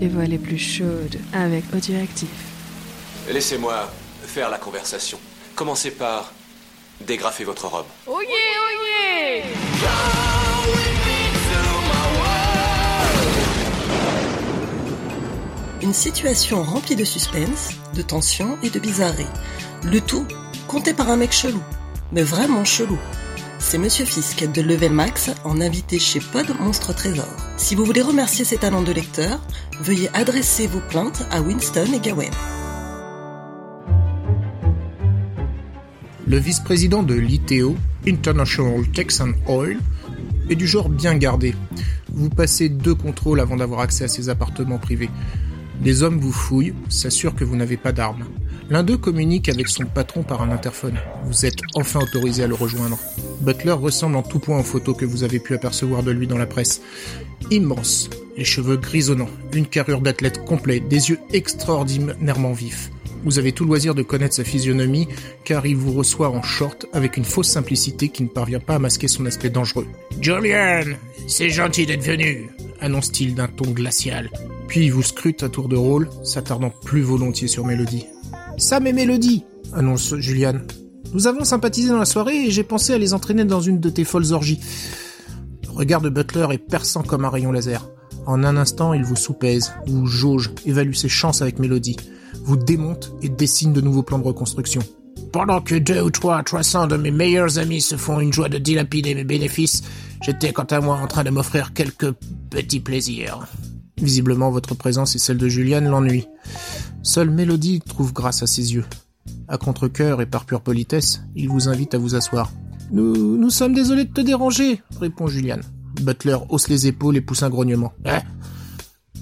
les voix les plus chaudes avec Audioactif. Laissez-moi faire la conversation. Commencez par dégrafer votre robe. Oh yeah, oh yeah Une situation remplie de suspense, de tension et de bizarrerie. Le tout compté par un mec chelou, mais vraiment chelou. C'est Monsieur Fisk de Level Max en invité chez Pod Monstre Trésor. Si vous voulez remercier ses talents de lecteur, veuillez adresser vos plaintes à Winston et Gawain. Le vice-président de l'ITO, International Texan Oil, est du genre bien gardé. Vous passez deux contrôles avant d'avoir accès à ses appartements privés. Des hommes vous fouillent, s'assurent que vous n'avez pas d'armes. L'un d'eux communique avec son patron par un interphone. Vous êtes enfin autorisé à le rejoindre. Butler ressemble en tout point aux photos que vous avez pu apercevoir de lui dans la presse. Immense, les cheveux grisonnants, une carrure d'athlète complet, des yeux extraordinairement vifs. Vous avez tout loisir de connaître sa physionomie, car il vous reçoit en short avec une fausse simplicité qui ne parvient pas à masquer son aspect dangereux. Julian, c'est gentil d'être venu, annonce-t-il d'un ton glacial. Puis il vous scrute à tour de rôle, s'attardant plus volontiers sur Mélodie. Sam et Mélodie, annonce Julian. Nous avons sympathisé dans la soirée et j'ai pensé à les entraîner dans une de tes folles orgies. Le regard de Butler est perçant comme un rayon laser. En un instant, il vous soupèse, vous jauge, évalue ses chances avec Mélodie, vous démonte et dessine de nouveaux plans de reconstruction. Pendant que deux ou trois, trois cents de mes meilleurs amis se font une joie de dilapider mes bénéfices, j'étais quant à moi en train de m'offrir quelques petits plaisirs. Visiblement, votre présence et celle de Julian l'ennuient. Seule Mélodie trouve grâce à ses yeux. À contre-cœur et par pure politesse, il vous invite à vous asseoir. Nous, nous sommes désolés de te déranger, répond Julian. Butler hausse les épaules et pousse un grognement. Hein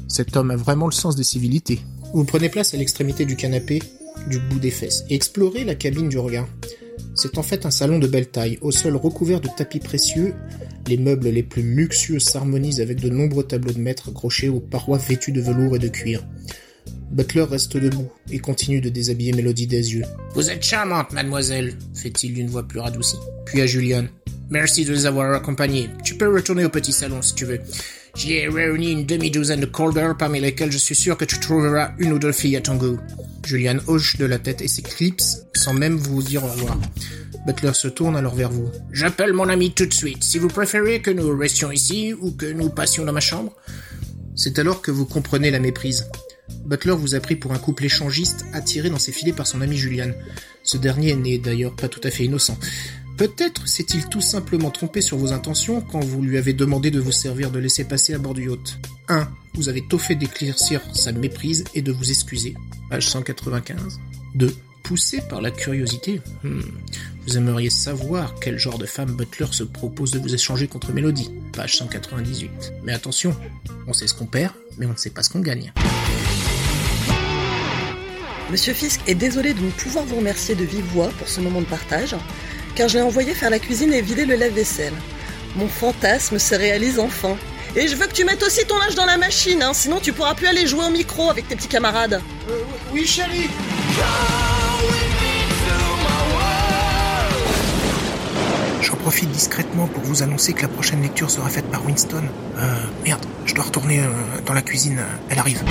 Cet homme a vraiment le sens des civilités. Vous prenez place à l'extrémité du canapé, du bout des fesses, et explorez la cabine du regard. C'est en fait un salon de belle taille, au sol recouvert de tapis précieux. Les meubles les plus luxueux s'harmonisent avec de nombreux tableaux de maître accrochés aux parois vêtues de velours et de cuir. Butler reste debout et continue de déshabiller Mélodie des yeux. Vous êtes charmante, mademoiselle, fait-il d'une voix plus radoucie. Puis à Julian. Merci de nous avoir accompagnés. Tu peux retourner au petit salon si tu veux. J'y ai réuni une demi-douzaine de call girls parmi lesquelles je suis sûr que tu trouveras une ou deux filles à ton goût. Julian hoche de la tête et s'éclipse sans même vous dire au revoir. Butler se tourne alors vers vous. J'appelle mon ami tout de suite. Si vous préférez que nous restions ici ou que nous passions dans ma chambre. C'est alors que vous comprenez la méprise. Butler vous a pris pour un couple échangiste attiré dans ses filets par son ami Julian. Ce dernier n'est d'ailleurs pas tout à fait innocent. Peut-être s'est-il tout simplement trompé sur vos intentions quand vous lui avez demandé de vous servir de laisser passer à bord du yacht. 1. Vous avez tôt fait d'éclaircir sa méprise et de vous excuser. Page 195. 2. Poussé par la curiosité. Hmm. Vous aimeriez savoir quel genre de femme Butler se propose de vous échanger contre Mélodie. Page 198. Mais attention, on sait ce qu'on perd, mais on ne sait pas ce qu'on gagne. Monsieur Fisk est désolé de ne pouvoir vous remercier de vive voix pour ce moment de partage, car je l'ai envoyé faire la cuisine et vider le lave-vaisselle. Mon fantasme se réalise enfin. Et je veux que tu mettes aussi ton linge dans la machine, hein, sinon tu pourras plus aller jouer au micro avec tes petits camarades. Euh, oui, chérie J'en profite discrètement pour vous annoncer que la prochaine lecture sera faite par Winston. Euh, merde, je dois retourner euh, dans la cuisine, elle arrive.